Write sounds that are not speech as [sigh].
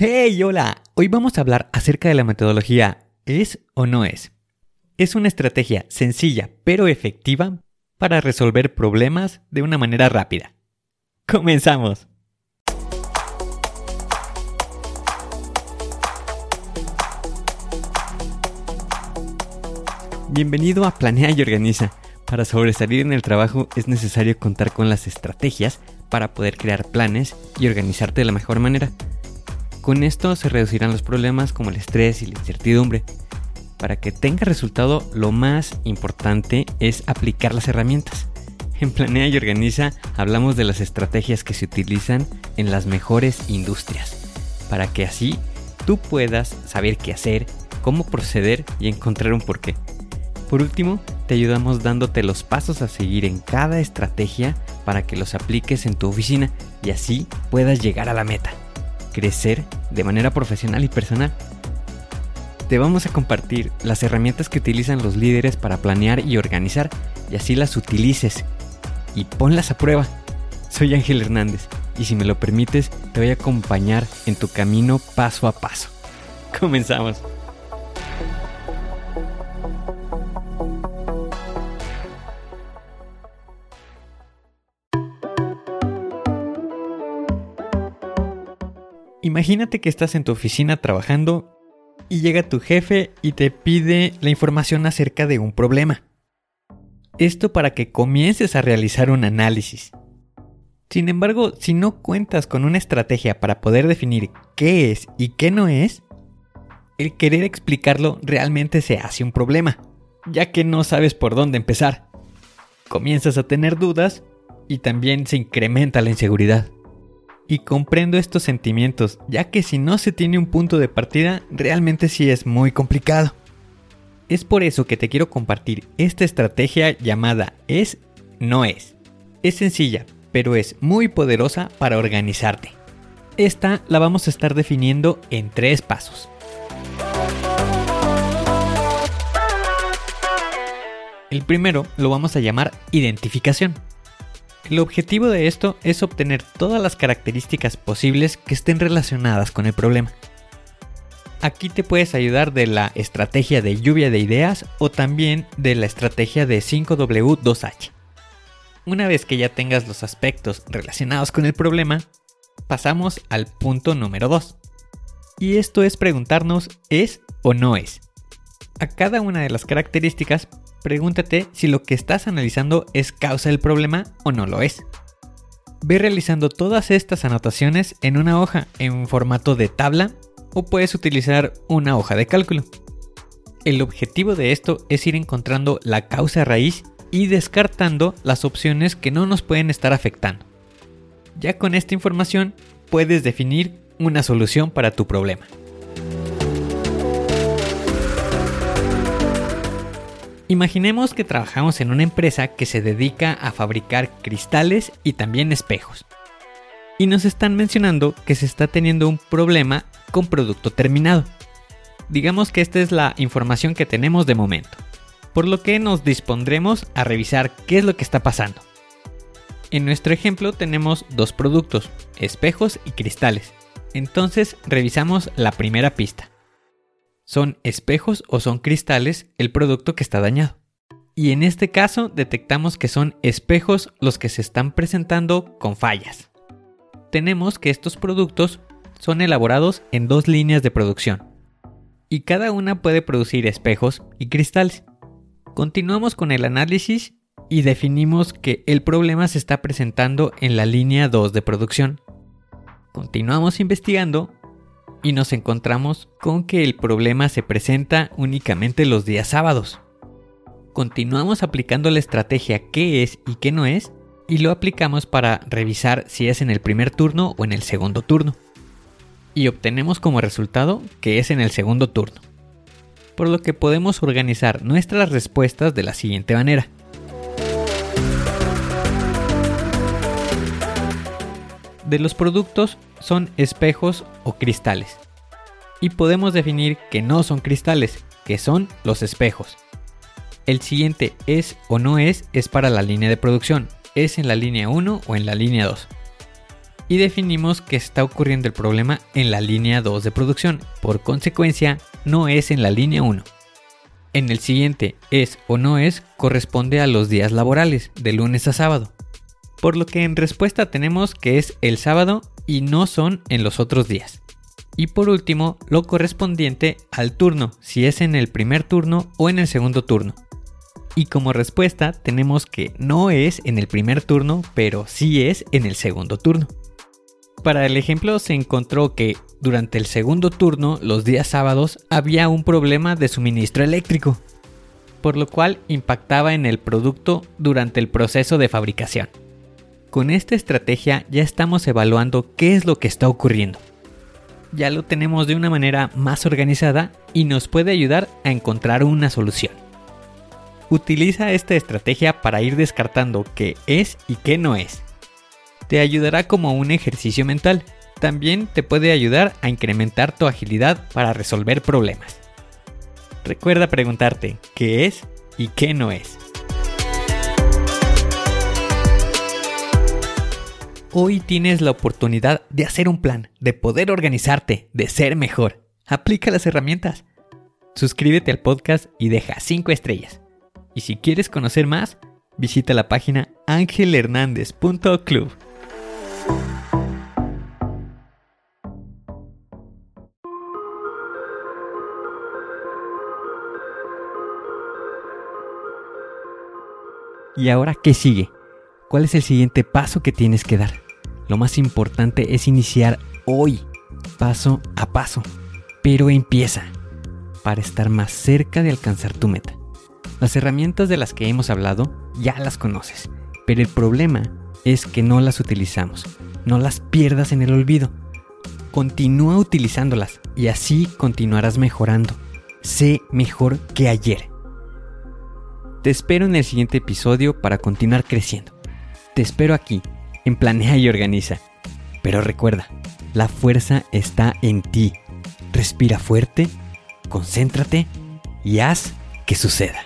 Hey, hola. Hoy vamos a hablar acerca de la metodología ¿es o no es? Es una estrategia sencilla pero efectiva para resolver problemas de una manera rápida. Comenzamos. Bienvenido a Planea y Organiza. Para sobresalir en el trabajo es necesario contar con las estrategias para poder crear planes y organizarte de la mejor manera. Con esto se reducirán los problemas como el estrés y la incertidumbre. Para que tenga resultado, lo más importante es aplicar las herramientas. En Planea y Organiza hablamos de las estrategias que se utilizan en las mejores industrias, para que así tú puedas saber qué hacer, cómo proceder y encontrar un porqué. Por último, te ayudamos dándote los pasos a seguir en cada estrategia para que los apliques en tu oficina y así puedas llegar a la meta crecer de manera profesional y personal. Te vamos a compartir las herramientas que utilizan los líderes para planear y organizar y así las utilices y ponlas a prueba. Soy Ángel Hernández y si me lo permites te voy a acompañar en tu camino paso a paso. [laughs] Comenzamos. Imagínate que estás en tu oficina trabajando y llega tu jefe y te pide la información acerca de un problema. Esto para que comiences a realizar un análisis. Sin embargo, si no cuentas con una estrategia para poder definir qué es y qué no es, el querer explicarlo realmente se hace un problema, ya que no sabes por dónde empezar. Comienzas a tener dudas y también se incrementa la inseguridad y comprendo estos sentimientos, ya que si no se tiene un punto de partida, realmente sí es muy complicado. Es por eso que te quiero compartir esta estrategia llamada es no es. Es sencilla, pero es muy poderosa para organizarte. Esta la vamos a estar definiendo en tres pasos. El primero lo vamos a llamar identificación. El objetivo de esto es obtener todas las características posibles que estén relacionadas con el problema. Aquí te puedes ayudar de la estrategia de lluvia de ideas o también de la estrategia de 5W2H. Una vez que ya tengas los aspectos relacionados con el problema, pasamos al punto número 2. Y esto es preguntarnos ¿es o no es? A cada una de las características pregúntate si lo que estás analizando es causa del problema o no lo es. Ve realizando todas estas anotaciones en una hoja en formato de tabla o puedes utilizar una hoja de cálculo. El objetivo de esto es ir encontrando la causa raíz y descartando las opciones que no nos pueden estar afectando. Ya con esta información puedes definir una solución para tu problema. Imaginemos que trabajamos en una empresa que se dedica a fabricar cristales y también espejos. Y nos están mencionando que se está teniendo un problema con producto terminado. Digamos que esta es la información que tenemos de momento, por lo que nos dispondremos a revisar qué es lo que está pasando. En nuestro ejemplo tenemos dos productos, espejos y cristales. Entonces revisamos la primera pista son espejos o son cristales el producto que está dañado. Y en este caso detectamos que son espejos los que se están presentando con fallas. Tenemos que estos productos son elaborados en dos líneas de producción. Y cada una puede producir espejos y cristales. Continuamos con el análisis y definimos que el problema se está presentando en la línea 2 de producción. Continuamos investigando y nos encontramos con que el problema se presenta únicamente los días sábados. Continuamos aplicando la estrategia qué es y qué no es y lo aplicamos para revisar si es en el primer turno o en el segundo turno. Y obtenemos como resultado que es en el segundo turno. Por lo que podemos organizar nuestras respuestas de la siguiente manera. De los productos son espejos o cristales. Y podemos definir que no son cristales, que son los espejos. El siguiente es o no es es para la línea de producción, es en la línea 1 o en la línea 2. y definimos que está ocurriendo el problema en la línea 2 de producción. Por consecuencia, no es en la línea 1. En el siguiente, es o no es, corresponde a los días laborales, de lunes a sábado. Por lo que en respuesta tenemos que es el sábado y no son en los otros días. Y por último, lo correspondiente al turno, si es en el primer turno o en el segundo turno. Y como respuesta tenemos que no es en el primer turno, pero sí es en el segundo turno. Para el ejemplo se encontró que durante el segundo turno, los días sábados, había un problema de suministro eléctrico, por lo cual impactaba en el producto durante el proceso de fabricación. Con esta estrategia ya estamos evaluando qué es lo que está ocurriendo. Ya lo tenemos de una manera más organizada y nos puede ayudar a encontrar una solución. Utiliza esta estrategia para ir descartando qué es y qué no es te ayudará como un ejercicio mental. También te puede ayudar a incrementar tu agilidad para resolver problemas. Recuerda preguntarte qué es y qué no es. Hoy tienes la oportunidad de hacer un plan, de poder organizarte, de ser mejor. Aplica las herramientas. Suscríbete al podcast y deja 5 estrellas. Y si quieres conocer más, visita la página angelhernandez.club. ¿Y ahora qué sigue? ¿Cuál es el siguiente paso que tienes que dar? Lo más importante es iniciar hoy, paso a paso. Pero empieza para estar más cerca de alcanzar tu meta. Las herramientas de las que hemos hablado ya las conoces, pero el problema es que no las utilizamos. No las pierdas en el olvido. Continúa utilizándolas y así continuarás mejorando. Sé mejor que ayer. Te espero en el siguiente episodio para continuar creciendo. Te espero aquí, Planea y Organiza. Pero recuerda, la fuerza está en ti. Respira fuerte, concéntrate y haz que suceda.